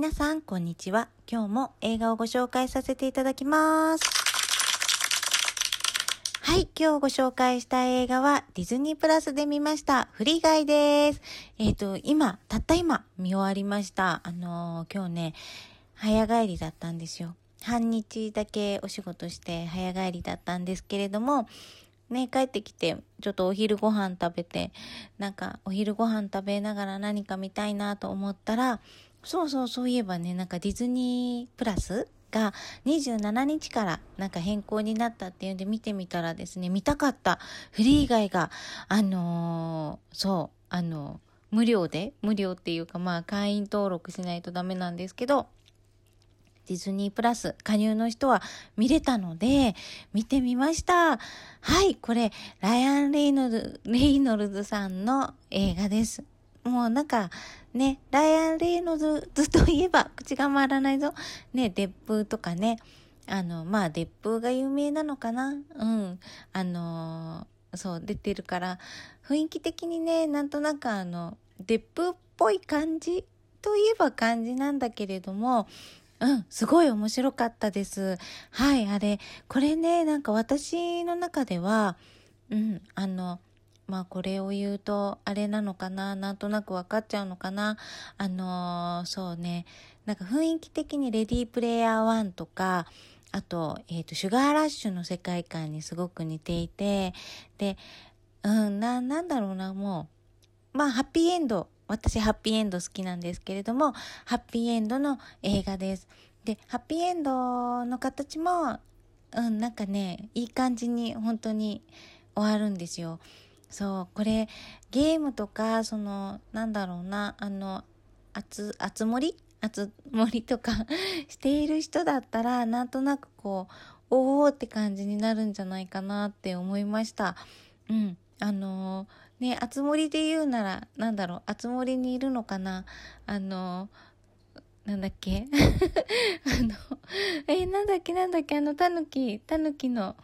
皆さん、こんにちは。今日も映画をご紹介させていただきます。はい、今日ご紹介した映画はディズニープラスで見ました。フリーガイです。えっ、と、今、たった今、見終わりました。あのー今日ね、早帰りだったんですよ。半日だけお仕事して早帰りだったんですけれども、ね、帰ってきて、ちょっとお昼ご飯食べて、なんかお昼ご飯食べながら何か見たいなと思ったら、そうそうそういえばね、なんかディズニープラスが27日からなんか変更になったっていうんで見てみたらですね、見たかったフリー以外が、あのーそう、あの無料で、無料っていうかまあ会員登録しないとダメなんですけど、ディズニープラス加入の人は見れたので、見てみました。はい、これ、ライアン・レイノルレイノルズさんの映画です。もうなんか、ね、ライアン・レイノルズといえば、口が回らないぞ。ね、デップとかね。あの、まあ、デップが有名なのかなうん。あのーそう、出てるから、雰囲気的にね、なんとなくあの、デップっぽい感じといえば感じなんだけれども、うん、すごい面白かったです。はい、あれ、これね、なんか私の中では、うん、あの、まあこれを言うとあれなのかな、なんとなくわかっちゃうのかな。あのーそうね、なんか雰囲気的にレディープレイヤー1とか、あと、えっ、と、シュガーラッシュの世界観にすごく似ていて、で、うん、な、なんだろうな、もう、まあ、ハッピーエンド。私、ハッピーエンド好きなんですけれども、ハッピーエンドの映画です。で、ハッピーエンドの形も、うん、なんかね、いい感じに本当に終わるんですよ。そう、これ、ゲームとか、その、なんだろうな、あの、あつ、あつ森あつ森とか している人だったら、なんとなくこう、おーって感じになるんじゃないかなって思いました。うん。あのーね、あつ森で言うなら、なんだろう、あつ森にいるのかな？あのー なんだっけ？あの、えーなんだっけなんだっけ？あの、たぬき、たぬきの、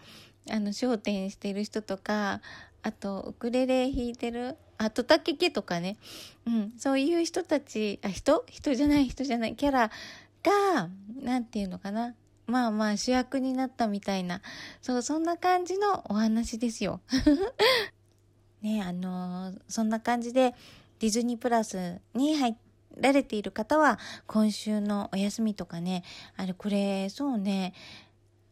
あの、商店してる人とか、あと、ウクレレ弾いてる、あと、たけけとかね。うん、そういう人たち、あ、人？人じゃない人じゃない、キャラが、なんていうのかな。まあまあ主役になったみたいな、そう、そんな感じのお話ですよ。ね、あのーそんな感じで、ディズニープラスに入られている方は、今週のお休みとかね、あれ、これ、そうね、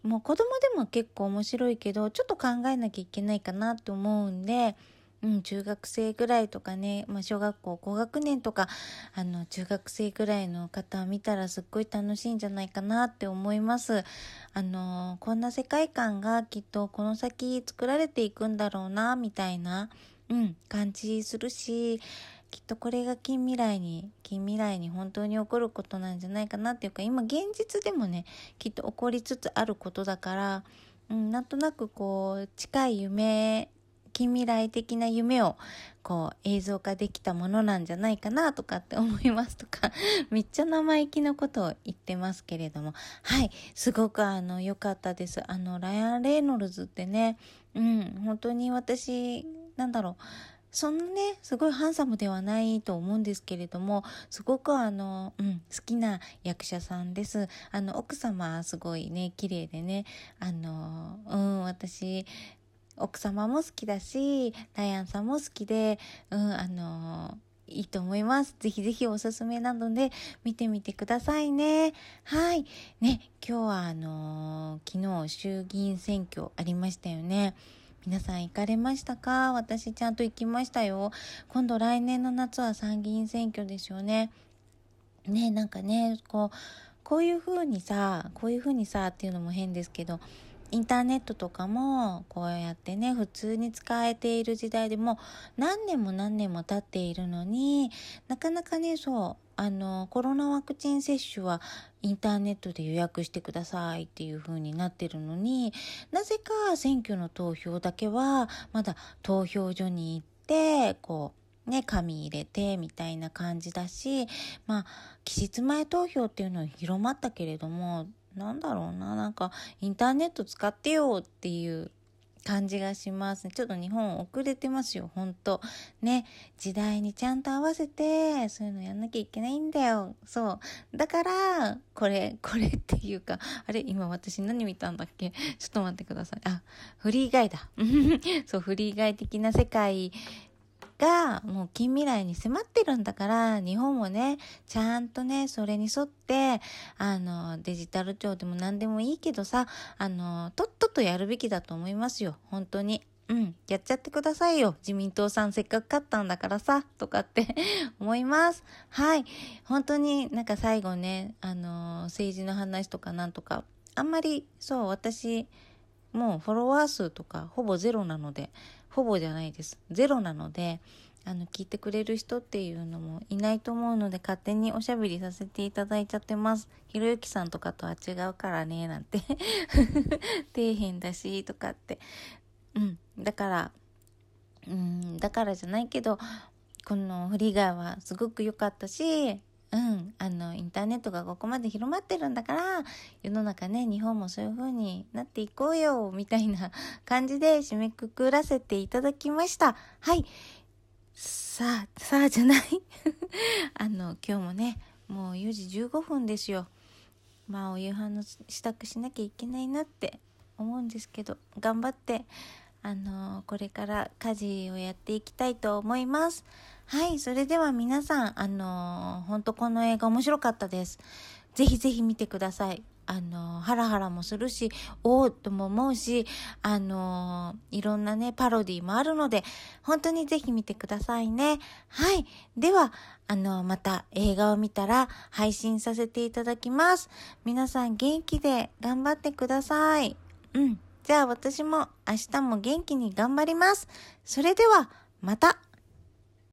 もう子供でも結構面白いけど、ちょっと考えなきゃいけないかなと思うんで、うん、中学生ぐらいとかね、まあ、小学校高学年とか、あの、中学生ぐらいの方を見たらすっごい楽しいんじゃないかなって思います。あの、こんな世界観がきっとこの先作られていくんだろうな、みたいな、うん、感じするし、きっとこれが近未来に、近未来に本当に起こることなんじゃないかなっていうか、今現実でもね、きっと起こりつつあることだから、うん、なんとなくこう、近い夢、近未来的な夢をこう映像化できたものなんじゃないかなとかって思いますとか、めっちゃ生意気なことを言ってますけれども、はい、すごくあの良かったです。あの、ライアン・レイノルズってね、うん、本当に私、なんだろう、そんなね、すごいハンサムではないと思うんですけれども、すごくあの、うん、好きな役者さんです。あの、奥様すごいね、綺麗でね、あの、うん、私、奥様も好きだし、ライアンさんも好きで、うん、あのいいと思います。ぜひぜひおすすめなので見てみてくださいね。はい。ね、今日はあの昨日衆議院選挙ありましたよね。皆さん行かれましたか？私ちゃんと行きましたよ。今度来年の夏は参議院選挙ですよね。ね、なんかね、こう、こういう風にさ、こういう風にさっていうのも変ですけど、インターネットとかもこうやってね、普通に使えている時代でも何年も何年も経っているのに、なかなかね、そう、あの、コロナワクチン接種はインターネットで予約してくださいっていう風になってるのに、なぜか選挙の投票だけはまだ投票所に行って、こう、ね、紙入れてみたいな感じだし、まあ、期日前投票っていうのは広まったけれども、なんだろうな、なんか、インターネット使ってよっていう感じがしますねちょっと日本遅れてますよ、ほんとね、時代にちゃんと合わせて、そういうのやんなきゃいけないんだよ。そう。だから、これ、これっていうか、あれ、今私何見たんだっけ？ちょっと待ってください。あ、フリーガイだ。そう、フリーガイ的な世界がもう近未来に迫ってるんだから、日本もね、ちゃんとね、それに沿って、あの、デジタル庁でも何でもいいけどさ、あの、とっととやるべきだと思いますよ、本当に。うん、やっちゃってくださいよ。自民党さんせっかく勝ったんだからさ、とかって 思います。はい。本当になんか最後ね、あの政治の話とかなんとか、あんまり、そう、私、もうフォロワー数とかほぼゼロなので、ほぼじゃないです。ゼロなので、あの、聞いてくれる人っていうのもいないと思うので、勝手におしゃべりさせていただいちゃってます。ひろゆきさんとかとは違うからね、なんて。底辺だし、とかって。うん。だから、うん、だからじゃないけど、このフリーガーはすごく良かったし、うん、あの、インターネットがここまで広まってるんだから、世の中ね、日本もそういう風になっていこうよ、みたいな 感じで締めくくらせていただきました。はい。さあ、さあじゃない あの、今日もね、もう4時15分ですよ。まあ、お夕飯の支度しなきゃいけないなって思うんですけど、頑張って、あのこれから家事をやっていきたいと思います。はい、それでは皆さん、あの本当この映画面白かったです。ぜひぜひ見てください。あの、ハラハラもするし、おおとも思うし、あの、いろんなね、パロディもあるので、本当にぜひ見てくださいね。はい。では、あの、また映画を見たら配信させていただきます。皆さん元気で頑張ってください。うん。じゃあ私も明日も元気に頑張ります。それでは、また。